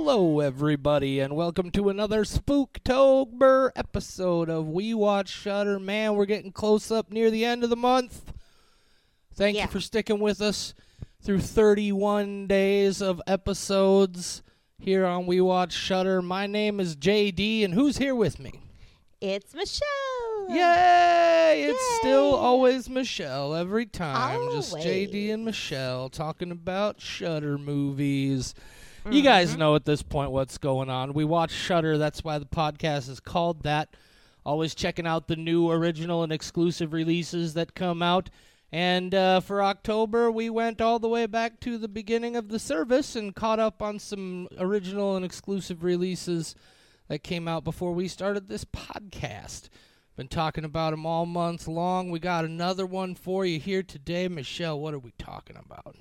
Hello, everybody, and welcome to another Spooktober episode of We Watch Shudder. Man, we're getting close up near the end of the month. Thank Yeah. you for sticking with us through 31 days of episodes here on We Watch Shudder. My name is JD, and who's here with me? It's Michelle. Yay! It's still always Michelle every time. Just JD and Michelle talking about Shudder movies. You guys Mm-hmm. know at this point what's going on. We watch Shudder. That's why the podcast is called that. Always checking out the new original and exclusive releases that come out. And uh, for October, we went all the way back to the beginning of the service and caught up on some original and exclusive releases that came out before we started this podcast. Been talking about them all month long. We got another one for you here today. Michelle, what are we talking about?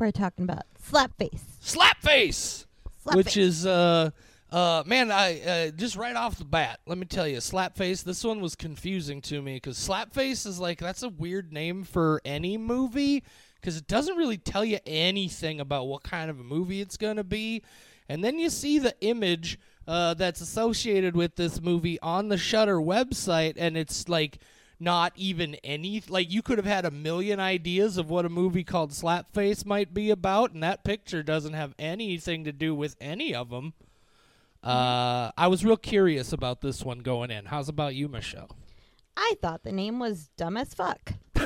We're talking about Slapface. Slapface! Slapface. which is uh uh man i uh, just right off the bat let me tell you slapface this one was confusing to me because slapface is like that's a weird name for any movie because it doesn't really tell you anything about what kind of a movie it's going to be and then you see the image uh, that's associated with this movie on the Shudder website and it's like not even any like you could have had a million ideas of what a movie called Slapface might be about, and that picture doesn't have anything to do with any of them. Uh, I was real curious about this one going in. How's about you, Michelle? I thought the name was dumb as fuck.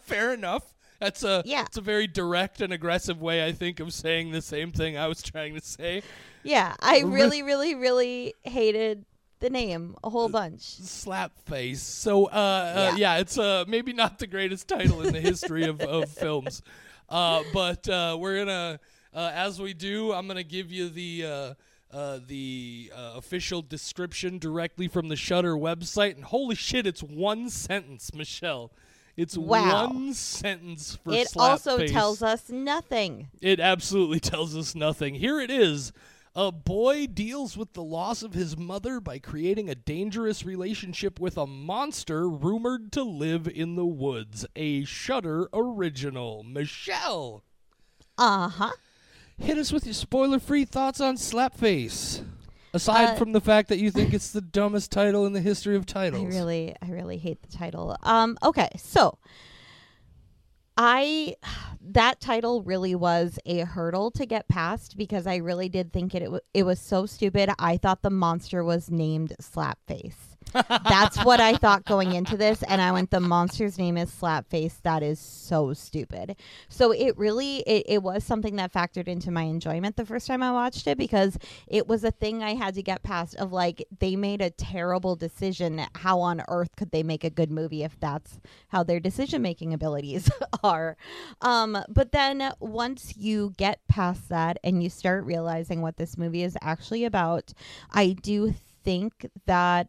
Fair enough. That's a Yeah. It's a very direct and aggressive way, I think, of saying the same thing I was trying to say. Yeah, I really, really, really hated the name a whole bunch. Slapface. So, uh, uh, Yeah. yeah, it's uh, maybe not the greatest title in the history of, of films, uh, but uh, we're gonna, uh, as we do, I'm gonna give you the. Uh, uh, the uh, official description directly from the Shudder website, and holy shit, it's one sentence, Michelle. It's Wow. one sentence for It also Slapface. tells us nothing. It absolutely tells us nothing. Here it is. A boy deals with the loss of his mother by creating a dangerous relationship with a monster rumored to live in the woods. A Shudder original. Michelle, Uh huh. hit us with your spoiler-free thoughts on Slapface. Aside Uh, from the fact that you think it's the dumbest title in the history of titles. I titles. really, I really hate the title. Um. Okay, so I that title really was a hurdle to get past because I really did think it it, w- it was so stupid. I thought the monster was named Slapface. That's what I thought going into this, and I went, the monster's name is Slapface. That is so stupid. So it really, it, it was something that factored into my enjoyment the first time I watched it because it was a thing I had to get past. Of like, they made a terrible decision. How on earth could they make a good movie if that's how their decision making abilities are? Um, but then once you get past that and you start realizing what this movie is actually about, I do think that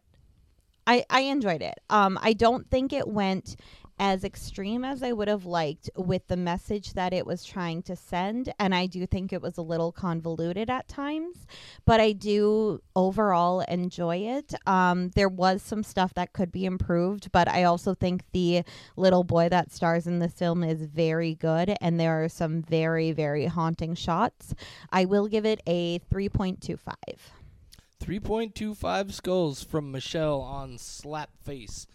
I, I enjoyed it. Um, I don't think it went as extreme as I would have liked with the message that it was trying to send. And I do think it was a little convoluted at times, but I do overall enjoy it. Um, there was some stuff that could be improved, but I also think the little boy that stars in this film is very good. And there are some very, very haunting shots. I will give it a 3.25. 3.25 skulls from Michelle on Slapface.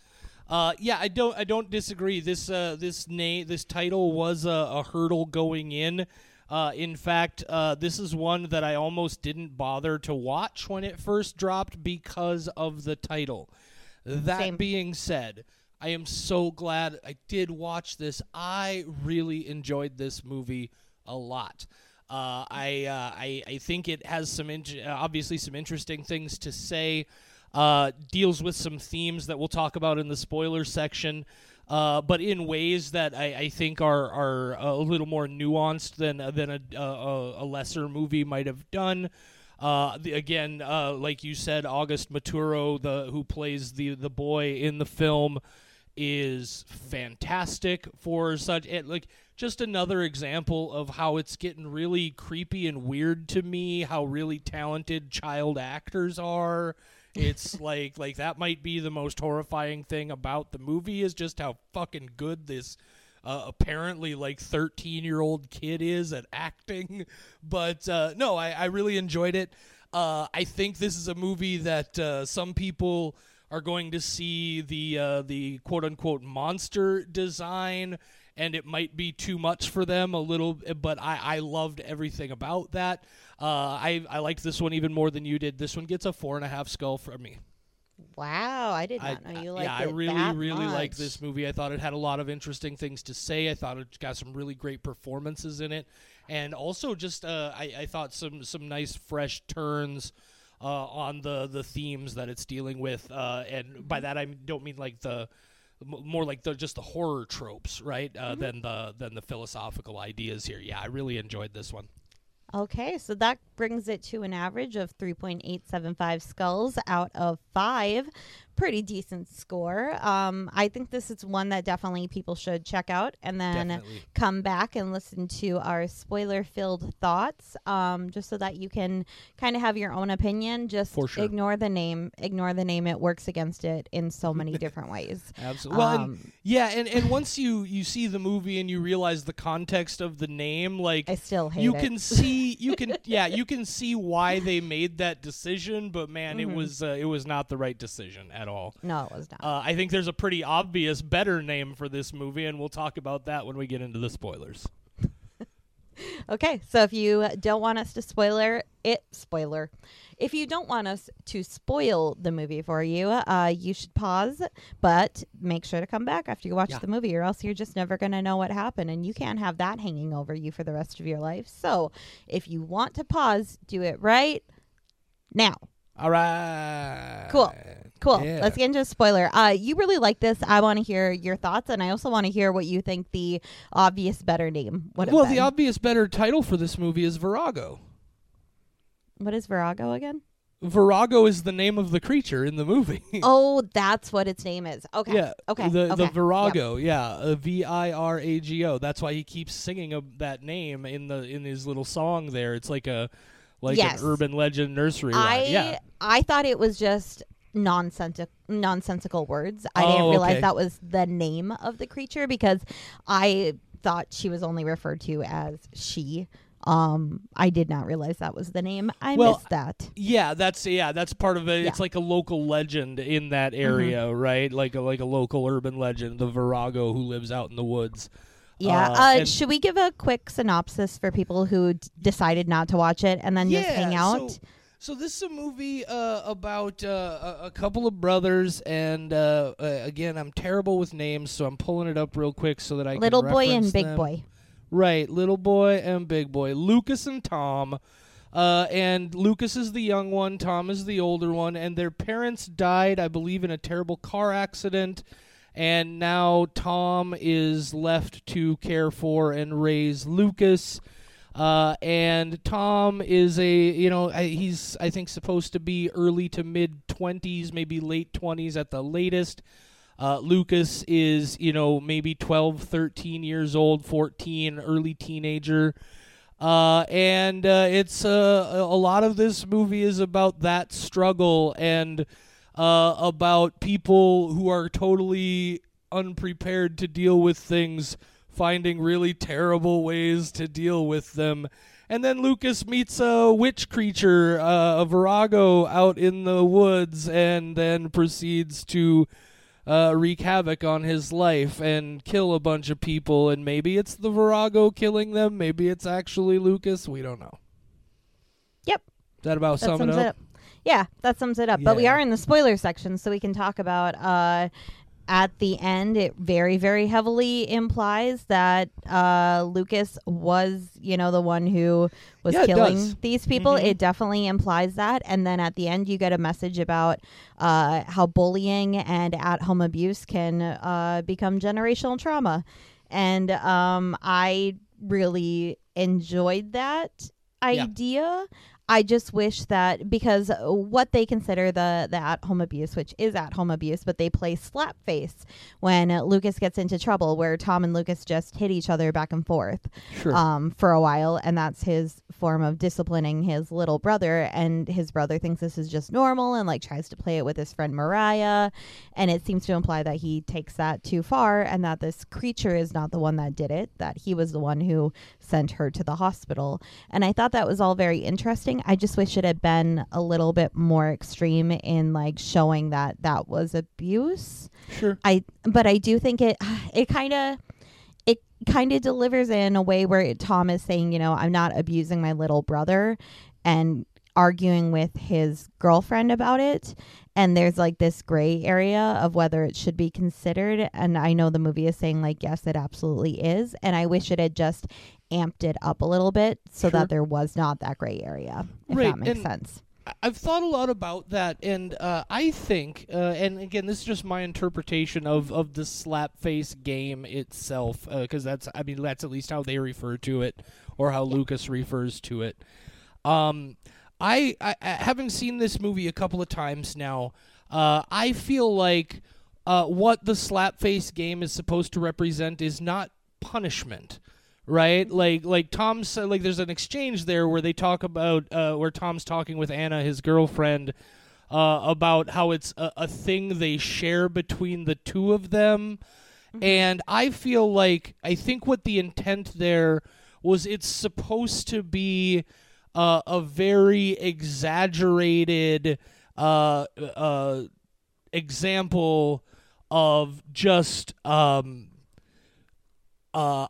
Uh, yeah, I don't, I don't disagree. This, uh, this name, this title was a, a hurdle going in. Uh, in fact, uh, this is one that I almost didn't bother to watch when it first dropped because of the title. That Same. being said, I am so glad I did watch this. I really enjoyed this movie a lot. Uh, I, uh, I I think it has some in- obviously some interesting things to say. Uh, deals with some themes that we'll talk about in the spoiler section, uh, but in ways that I, I think are are a little more nuanced than than a a, a lesser movie might have done. Uh, the, again, uh, like you said, August Maturo, the who plays the the boy in the film, is fantastic for such it like just another example of how it's getting really creepy and weird to me how really talented child actors are it's like like that might be the most horrifying thing about the movie is just how fucking good this uh, apparently like 13 year old kid is at acting. But uh, no, I, I really enjoyed it. Uh, I think this is a movie that uh, some people are going to see the uh, the quote unquote monster design and it might be too much for them a little but I, I loved everything about that. Uh, I, I liked this one even more than you did. This one gets a four and a half skull from me. Wow, I did not I, know you liked yeah, I it really, that really liked much. this movie. I thought it had a lot of interesting things to say. I thought it got some really great performances in it, and also just uh, I, I thought some some nice fresh turns uh, on the the themes that it's dealing with. Uh, and by that I don't mean like the more like the just the horror tropes, right? Uh, Mm-hmm. Than the than the philosophical ideas here. Yeah, I really enjoyed this one. Okay, so that brings it to an average of 3.875 skulls out of 5. Pretty decent score. Um, I think this is one that definitely people should check out and then Definitely. come back and listen to our spoiler filled thoughts um, just so that you can kind of have your own opinion. Just sure. ignore the name. Ignore the name. It works against it in so many different ways. Absolutely. Well, and, Um, yeah, and, and once you you see the movie and you realize the context of the name, like I still hate you it. can see you can yeah you can see why they made that decision, but man, Mm-hmm. it was uh, it was not the right decision at all. No, it was not. Uh, I think there's a pretty obvious better name for this movie, and we'll talk about that when we get into the spoilers. Okay, so if you don't want us to spoiler it, spoiler. If you don't want us to spoil the movie for you, uh, you should pause, but make sure to come back after you watch Yeah. the movie, or else you're just never going to know what happened, and you can't have that hanging over you for the rest of your life. So if you want to pause, do it right now. All right. Cool. Cool. Yeah. Let's get into a spoiler. Uh, you really like this. I want to hear your thoughts, and I also want to hear what you think the obvious better name would have Well, been. the obvious better title for this movie is Virago. what is Virago again? Virago is the name of the creature in the movie. Oh, that's what its name is. Okay. Yeah. Okay. The okay. the Yep. Virago, yeah, uh, V I R A G O. That's why he keeps singing of that name in the in his little song there. It's like a like Yes. an urban legend nursery I rhyme. Yeah. I thought it was just nonsensical nonsensical words. I Oh, didn't realize okay. that was the name of the creature because I thought she was only referred to as she. Um, I did not realize that was the name. I Well, missed that. Yeah, that's yeah, that's part of it. Yeah. Mm-hmm. It's like a local legend in that area, right? Like a like a local urban legend, the Virago who lives out in the woods. Yeah. Uh, Uh, and- should we give a quick synopsis for people who d- decided not to watch it and then just hang out? So, so this is a movie uh, about uh, a, a couple of brothers, and uh, uh, again, I'm terrible with names, so I'm pulling it up real quick so that I can Little can boy and big them. boy. Right, little boy and big boy, Lucas and Tom. Uh, and Lucas is the young one, Tom is the older one, and their parents died, I believe, in a terrible car accident. And now Tom is left to care for and raise Lucas. Uh, and Tom is a, you know, he's, I think, supposed to be early to mid 20s, maybe late 20s at the latest. Uh, Lucas is, you know, maybe 12, 13 years old, 14, early teenager. Uh, and uh, it's uh, a a lot of this movie is about that struggle and uh, about people who are totally unprepared to deal with things, finding really terrible ways to deal with them. And then Lucas meets a witch creature, uh, a virago, out in the woods, and then proceeds to uh, wreak havoc on his life and kill a bunch of people. And maybe it's the Virago killing them. Maybe it's actually Lucas. We don't know. Yep. Is that about That sum sums it it up? Yeah, that sums it up. But we Yeah. are in the spoiler section, so we can talk about uh, at the end. It very, very heavily implies that uh, Lucas was, you know, the one who was Yeah, it killing does. these people. Mhm. It definitely implies that. And then at the end, you get a message about uh, how bullying and at-home abuse can uh, become generational trauma. And um, I really enjoyed that idea. I just wish that because what they consider the the at home abuse, which is at home abuse, but they play slap face when Lucas gets into trouble, where Tom and Lucas just hit each other back and forth Sure. um, for a while, and that's his form of disciplining his little brother. And his brother thinks this is just normal and like tries to play it with his friend Mariah, and it seems to imply that he takes that too far, and that this creature is not the one that did it, that he was the one who sent her to the hospital. And I thought that was all very interesting. I just wish it had been a little bit more extreme in like showing that that was abuse. sure. I but I do think it it kind of it kind of delivers in a way where Tom is saying, you know, I'm not abusing my little brother and arguing with his girlfriend about it and there's like this gray area of whether it should be considered and I know the movie is saying like yes it absolutely is and I wish it had just amped it up a little bit so Sure. that there was not that gray area if Right, that makes and- sense. I've thought a lot about that, and uh, I think, uh, and again, this is just my interpretation of of the slap face game itself, because that's, I mean, that's at least how they refer to it, or how Lucas refers to it. Um, I, I, I having seen this movie a couple of times now, uh, I feel like uh, what the slap face game is supposed to represent is not punishment right? Like like tom said like there's an exchange there where they talk about uh where tom's talking with anna his girlfriend uh about how it's a, a thing they share between the two of them. And i feel like i think what the intent there was it's supposed to be uh, a very exaggerated uh uh example of just um uh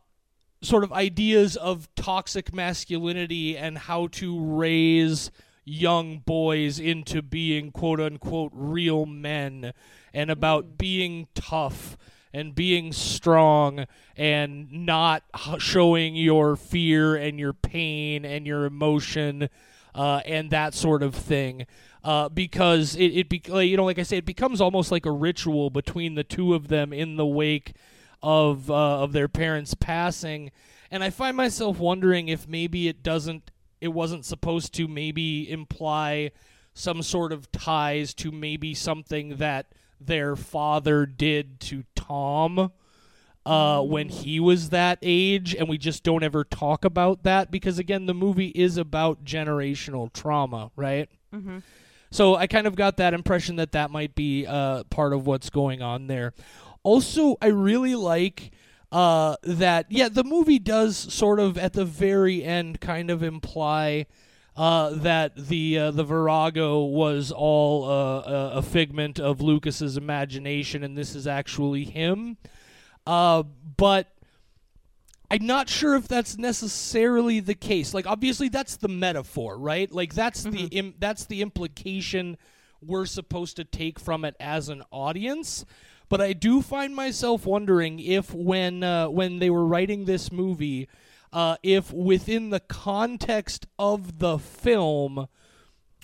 sort of ideas of toxic masculinity and how to raise young boys into being quote unquote real men and about being tough and being strong and not showing your fear and your pain and your emotion uh, and that sort of thing. Uh, because it, it be, you know like I say it becomes almost like a ritual between the two of them in the wake of uh, of their parents passing. And I find myself wondering if maybe it doesn't it wasn't supposed to maybe imply some sort of ties to maybe something that their father did to Tom uh, when he was that age, and we just don't ever talk about that because again, the movie is about generational trauma, right? Mm-hmm. So I kind of got that impression that that might be uh, part of what's going on there. Also, I really like uh, that. Yeah, the movie does sort of at the very end kind of imply uh, that the uh, the Virago was all uh, a, a figment of Lucas's imagination, and this is actually him. Uh, but I'm not sure if that's necessarily the case. Like, obviously, that's the metaphor, right? Like, that's the Im- that's the implication we're supposed to take from it as an audience. But I do find myself wondering if, when uh, when they were writing this movie, uh, if within the context of the film,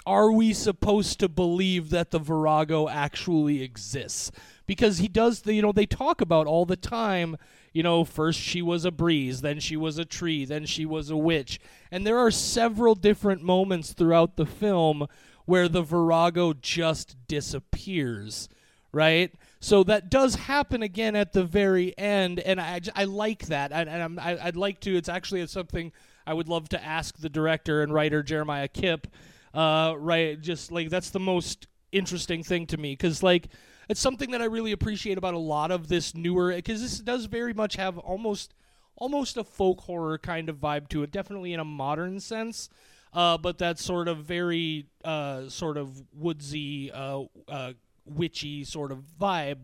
are we supposed to believe that the Virago actually exists? Because he does the, you know, they talk about all the time, you know, first she was a breeze, then she was a tree, then she was a witch. And there are several different moments throughout the film where the Virago just disappears, right? So that does happen again at the very end, and I, I like that, and, and I, I'd like to. It's actually it's something I would love to ask the director and writer Jeremiah Kipp. Uh, right, just like that's the most interesting thing to me because like it's something that I really appreciate about a lot of this newer because this does very much have almost almost a folk horror kind of vibe to it, definitely in a modern sense. Uh, but that sort of very uh, sort of woodsy, uh, uh, witchy sort of vibe.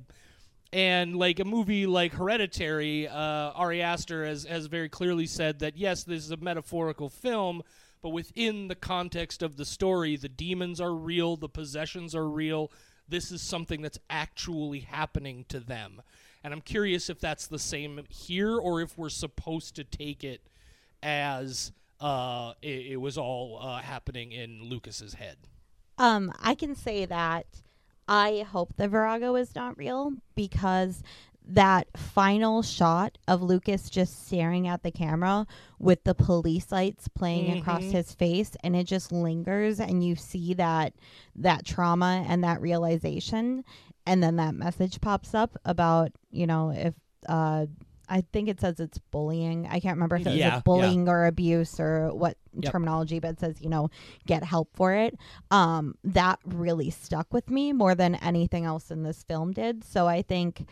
And like a movie like Hereditary, uh, Ari Aster has, has very clearly said that yes, this is a metaphorical film, but within the context of the story, the demons are real, the possessions are real. This is something that's actually happening to them. And I'm curious if that's the same here or if we're supposed to take it as uh, it, it was all uh, happening in Lucas's head. Um, I can say that I hope the Virago is not real because that final shot of Lucas just staring at the camera with the police lights playing across Mhm. his face and it just lingers and you see that that trauma and that realization and then that message pops up about, you know, if uh I think it says it's bullying. I can't remember if it was Yeah, yeah. like bullying or abuse or what Yep. terminology, but it says, you know, get help for it. Um, that really stuck with me more than anything else in this film did. So I think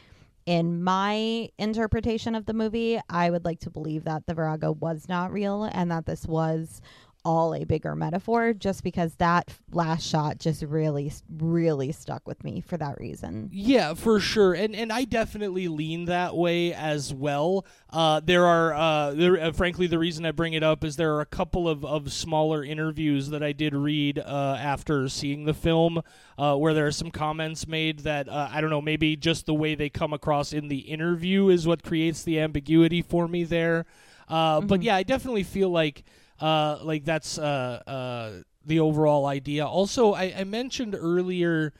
in my interpretation of the movie, I would like to believe that the Virago was not real and that this was all a bigger metaphor just because that last shot just really really stuck with me for that reason. Yeah, for sure, and and I definitely lean that way as well. Uh, there are, uh, there, uh, frankly, the reason I bring it up is there are a couple of, of smaller interviews that I did read uh, after seeing the film, uh, where there are some comments made that uh, I don't know, maybe just the way they come across in the interview is what creates the ambiguity for me there. Uh, But yeah, I definitely feel like uh, like that's uh, uh, the overall idea. Also, I, I mentioned earlier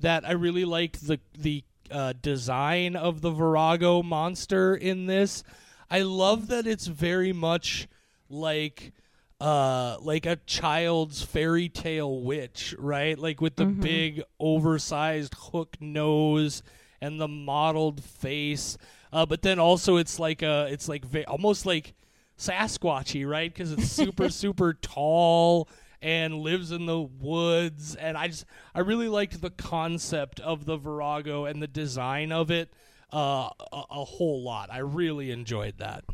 that I really liked the the uh, design of the Virago monster in this. I love that it's very much like uh like a child's fairy tale witch, right? Like with the Mhm. big oversized hook nose and the mottled face. Uh, but then also it's like a it's like va- almost like Sasquatchy, right? Because it's super super tall and lives in the woods and I just I really liked the concept of the Virago and the design of it uh, a, a whole lot. I really enjoyed that.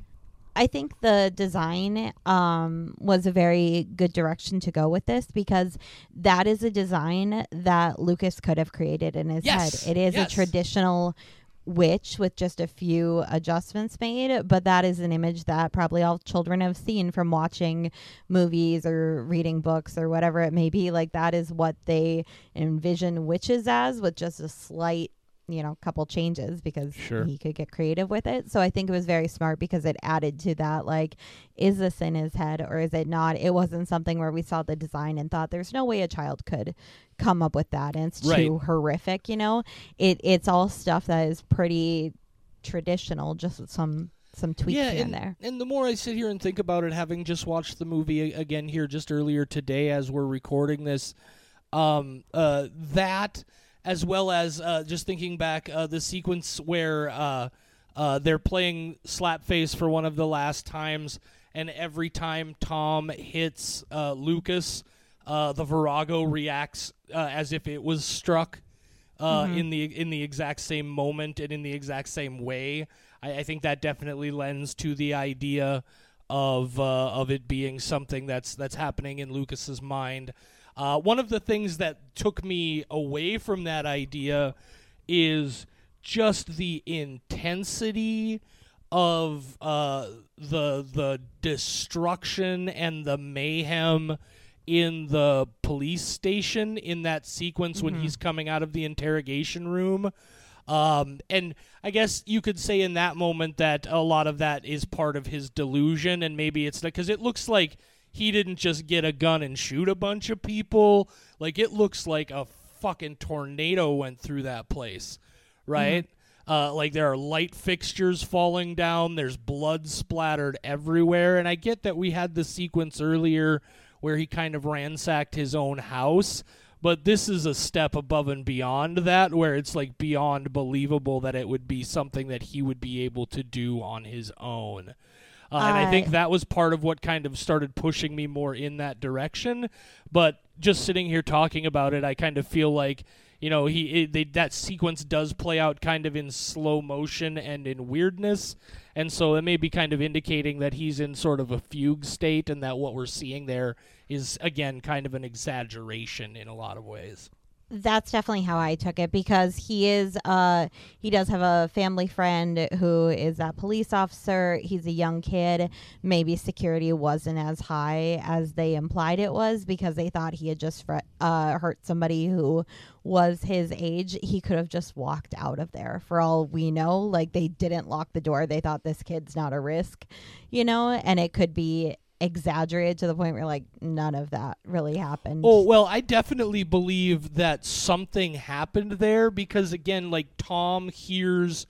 I think the design um, was a very good direction to go with this because that is a design that Lucas could have created in his Yes, head. It is yes. a traditional witch with just a few adjustments made, but that is an image that probably all children have seen from watching movies or reading books or whatever it may be. Like that is what they envision witches as with just a slight you know, couple changes because Sure. he could get creative with it. So I think it was very smart because it added to that like is this in his head or is it not? It wasn't something where we saw the design and thought there's no way a child could come up with that and it's Right. too horrific, you know. It it's all stuff that is pretty traditional just with some some tweaks yeah, here and, and there. and the more I sit here and think about it, having just watched the movie again here just earlier today as we're recording this, um, uh, that as well as uh, just thinking back uh, the sequence where uh, uh, they're playing Slapface for one of the last times, and every time Tom hits uh, Lucas, uh, the Virago reacts uh, as if it was struck uh, Mhm. in the in the exact same moment and in the exact same way. I, I think that definitely lends to the idea of uh, of it being something that's that's happening in Lucas's mind. Uh, one of the things that took me away from that idea is just the intensity of uh, the the destruction and the mayhem in the police station in that sequence when Mhm. he's coming out of the interrogation room. Um, and I guess you could say in that moment that a lot of that is part of his delusion, and maybe it's because it looks like he didn't just get a gun and shoot a bunch of people. Like it looks like a fucking tornado went through that place, right? Uh, like there are light fixtures falling down. There's blood splattered everywhere, and I get that we had the sequence earlier where he kind of ransacked his own house. But this is a step above and beyond that, where it's like beyond believable that it would be something that he would be able to do on his own. Uh, and I think that was part of what kind of started pushing me more in that direction. But just sitting here talking about it, I kind of feel like you know he it, they, that sequence does play out kind of in slow motion and in weirdness, and so it may be kind of indicating that he's in sort of a fugue state, and that what we're seeing there is again kind of an exaggeration in a lot of ways. That's definitely how I took it because he is uh he does have a family friend who is a police officer. He's a young kid. Maybe security wasn't as high as they implied it was because they thought he had just fr- uh hurt somebody who was his age. He could have just walked out of there for all we know. Like they didn't lock the door. They thought this kid's not a risk, you know, and it could be exaggerated to the point where like none of that really happened. Oh well, I definitely believe that something happened there because again, like Tom hears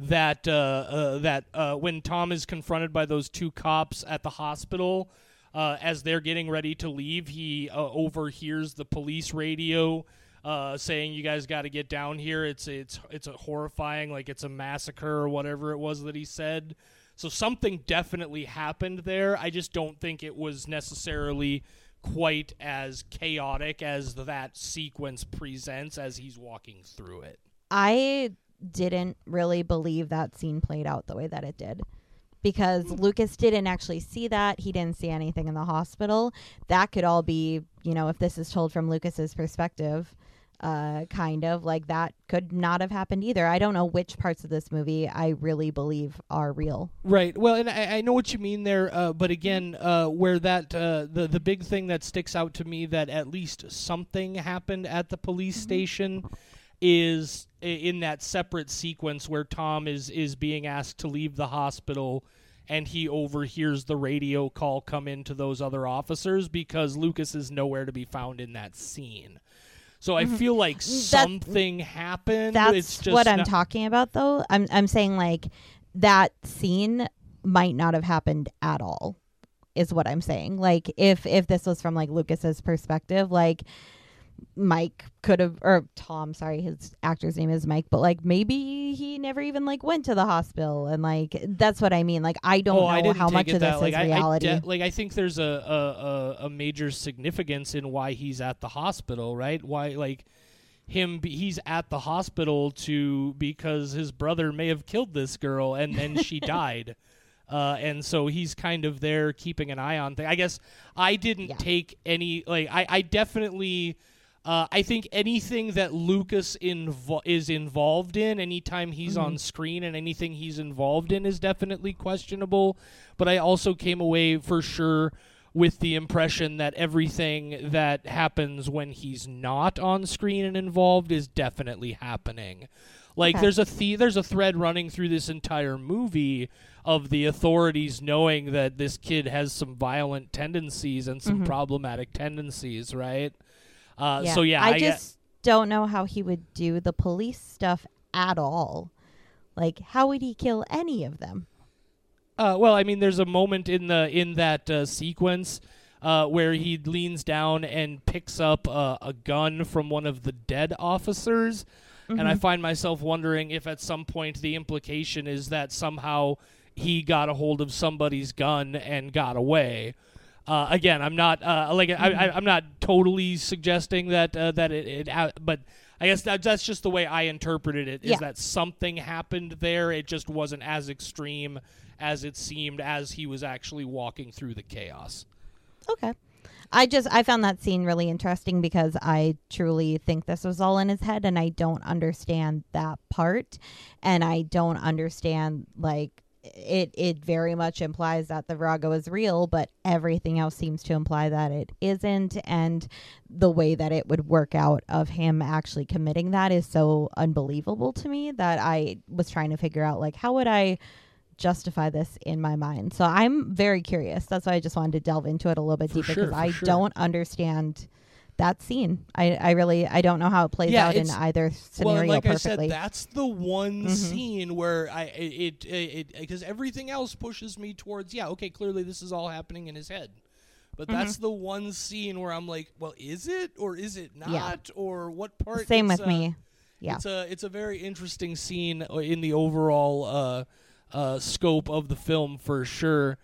that uh, uh, that uh, when Tom is confronted by those two cops at the hospital uh, as they're getting ready to leave, he uh, overhears the police radio uh, saying, "You guys got to get down here. It's it's it's a horrifying, like it's a massacre or whatever it was that he said." So something definitely happened there. I just don't think it was necessarily quite as chaotic as that sequence presents as he's walking through it. I didn't really believe that scene played out the way that it did because hmm. Lucas didn't actually see that. He didn't see anything in the hospital. That could all be, you know, if this is told from Lucas's perspective, uh, kind of like that could not have happened either. I don't know which parts of this movie I really believe are real. Right. Well, and I, I know what you mean there, uh, but again, uh, where that uh, the the big thing that sticks out to me that at least something happened at the police Mm-hmm. station is in that separate sequence where Tom is is being asked to leave the hospital and he overhears the radio call come in to those other officers because Lucas is nowhere to be found in that scene. So I feel like something happened. Mm-hmm. That's it's just what I'm not- talking about, though. I'm I'm saying like that scene might not have happened at all. Is what I'm saying. Like if if this was from like Lucas's perspective, like Mike could have or Tom, sorry, his actor's name is Mike, but like maybe he never even like went to the hospital and like that's what I mean. Like I don't oh, know I how much of this that, like, is I- I reality. de- like I think there's a, a, a, a major significance in why he's at the hospital, right? Why like him be, he's at the hospital to because his brother may have killed this girl and then she died. Uh, and so he's kind of there keeping an eye on things. I guess I didn't Yeah. take any like I, I definitely uh, I think anything that Lucas invo- is involved in, anytime he's Mm-hmm. on screen and anything he's involved in, is definitely questionable. But I also came away for sure with the impression that everything that happens when he's not on screen and involved is definitely happening. Like Okay. there's a the- there's a thread running through this entire movie of the authorities knowing that this kid has some violent tendencies and some problematic tendencies, right? Uh, So yeah, I I, just don't know how he would do the police stuff at all. Like, how would he kill any of them? Uh, well, I mean, there's a moment in the in that uh, sequence uh, where he leans down and picks up uh, a gun from one of the dead officers, and I find myself wondering if at some point the implication is that somehow he got a hold of somebody's gun and got away. Uh, again, I'm not uh, like I, I, I'm not totally suggesting that uh, that it, it ha- but I guess that, that's just the way I interpreted it. Is Yeah. that something happened there? It just wasn't as extreme as it seemed as he was actually walking through the chaos. Okay. I just I found that scene really interesting because I truly think this was all in his head and I don't understand that part and I don't understand like it it very much implies that the Virago is real but everything else seems to imply that it isn't and the way that it would work out of him actually committing that is so unbelievable to me that I was trying to figure out like how would I justify this in my mind. So I'm very curious. That's why I just wanted to delve into it a little bit For deeper because for I sure. don't understand that scene. I, I really I don't know how it plays Yeah, out in either scenario well, like perfectly. I said, that's the one Mhm. scene where I it it because everything else pushes me towards yeah okay clearly this is all happening in his head, but Mm-hmm. that's the one scene where I'm like well is it or is it not or what part? Same with uh, me. Yeah. It's a it's a very interesting scene uh, in the overall uh, uh, scope of the film for sure.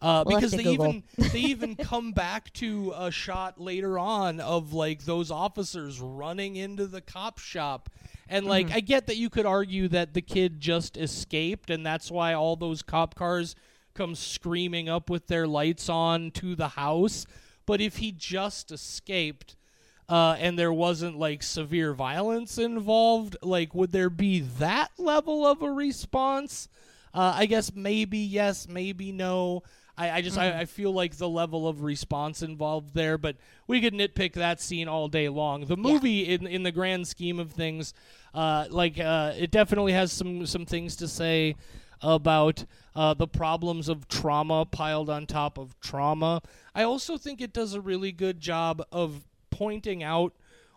Uh, We'll because they Google. even they even come back to a shot later on of like those officers running into the cop shop and like Mm-hmm. I get that you could argue that the kid just escaped and that's why all those cop cars come screaming up with their lights on to the house but if he just escaped uh, and there wasn't like severe violence involved, like would there be that level of a response? Uh, I guess maybe yes, maybe no. I, I just I, I feel like the level of response involved there, but we could nitpick that scene all day long. The movie, in in the grand scheme of things, uh, like uh, it definitely has some some things to say about uh, the problems of trauma piled on top of trauma. I also think it does a really good job of pointing out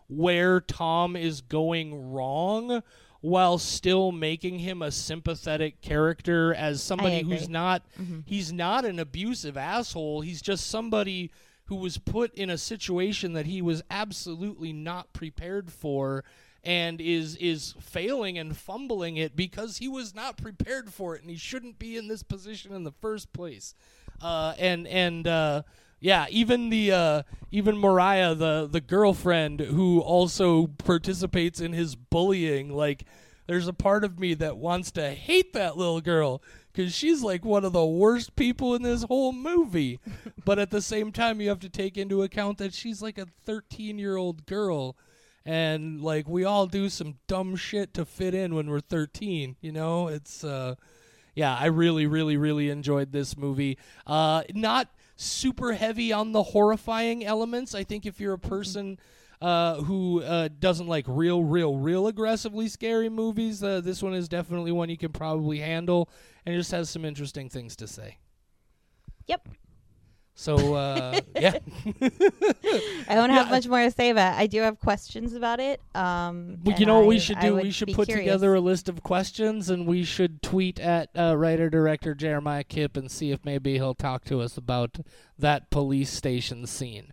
where Tom is going wrong while still making him a sympathetic character as somebody who's not Mm-hmm. he's not an abusive asshole. He's just somebody who was put in a situation that he was absolutely not prepared for and is is failing and fumbling it because he was not prepared for it and he shouldn't be in this position in the first place. Uh, and and uh, yeah, even the uh, even Mariah, the the girlfriend who also participates in his bullying, like there's a part of me that wants to hate that little girl because she's like one of the worst people in this whole movie. but at the same time, you have to take into account that she's like a 13 year old girl. And like we all do some dumb shit to fit in when we're 13, you know? It's uh yeah, I really really really enjoyed this movie. Uh not super heavy on the horrifying elements. I think if you're a person uh, who uh, doesn't like real, real, real aggressively scary movies, uh, this one is definitely one you can probably handle, and just has some interesting things to say. Yep. So uh, yeah, I don't have Yeah. much more to say about it. I do have questions about it. Um, Well, you know what we should do? We should put curious. together a list of questions, and we should tweet at uh, writer director Jeremiah Kipp and see if maybe he'll talk to us about that police station scene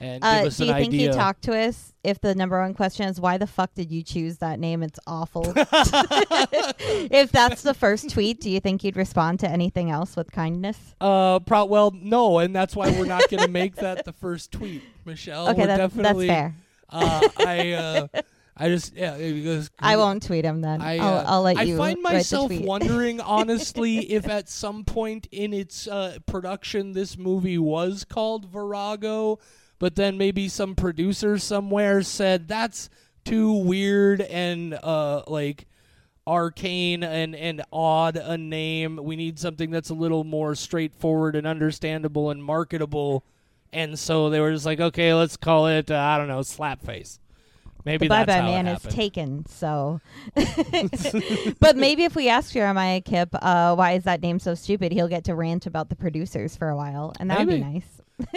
and Uh, give us do an you think idea. he'd talk to us if the number one question is why the fuck did you choose that name? It's awful. if that's the first tweet, do you think he'd respond to anything else with kindness? Uh, pro- well, no, and that's why we're not going to make that the first tweet, Michelle. okay, we're that's, that's definitely, fair. Uh, I, uh, I just, yeah, because I won't tweet him then. I, will uh, I'll let I you. find write the myself wondering, honestly, if at some point in its uh, production this movie was called Virago, but then maybe some producer somewhere said that's too weird and uh, like arcane and, and odd a name. We need something that's a little more straightforward and understandable and marketable. And so they were just like, okay, let's call it, uh, I don't know, Slapface. Maybe the Bye Bye Man is taken. So, but maybe if we ask Jeremiah Kipp, uh, why is that name so stupid? He'll get to rant about the producers for a while, and that would be nice.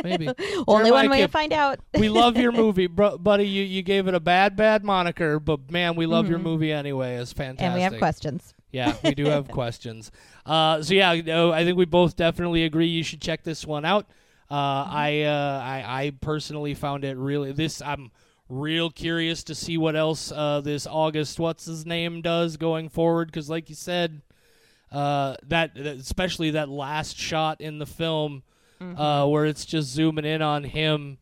Maybe. Only Jeremiah one way Kipp, to find out. we love your movie, bro- buddy. You you gave it a bad, bad moniker, but man, we love your Mhm. movie anyway. It's fantastic. and we have questions. Yeah, we do have questions. Uh, so yeah, no, I think we both definitely agree. You should check this one out. Uh, Mm-hmm. I, uh, I I personally found it really this. I'm real curious to see what else uh, this August what's his name does going forward because, like you said, uh, that that- especially that last shot in the film uh, where it's just zooming in on him.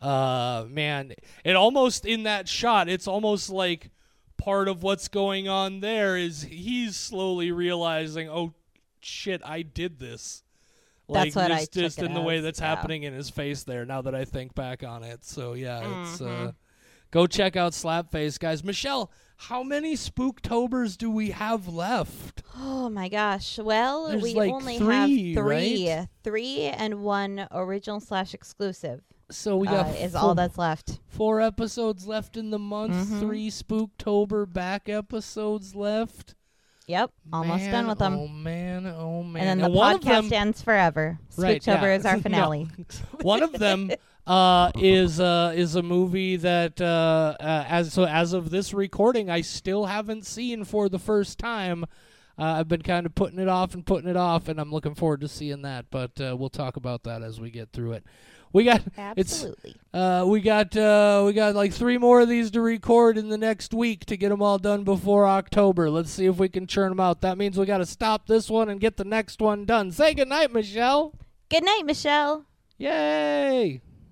Uh, man, it almost in that shot, it's almost like part of what's going on there is he's slowly realizing, oh shit, I did this. Like That's what I just, just took it in the way that's yeah. happening in his face there. Now that I think back on it, so yeah, it's uh, Mhm. go check out Slapface, guys. Michelle, how many Spooktobers do we have left? Oh my gosh. Well, There's we like only three, have three, right? three, and one original slash exclusive So we uh, got is four, all that's left. four episodes left in the month. Mhm. Three Spooktober back episodes left. Yep, almost Man, done with them. Oh man, oh man. and then the of podcast them, ends forever. Right, Spooktober yeah. is our finale. one of them uh, is uh, is a movie that uh, uh, as so as of this recording, I still haven't seen for the first time. Uh, I've been kind of putting it off and putting it off, and I'm looking forward to seeing that. But uh, we'll talk about that as we get through it. We got it's Absolutely. uh, we got uh, we got like three more of these to record in the next week to get them all done before October. Let's see if we can churn them out. That means we got to stop this one and get the next one done. Say goodnight, Michelle. Good night, Michelle. Yay!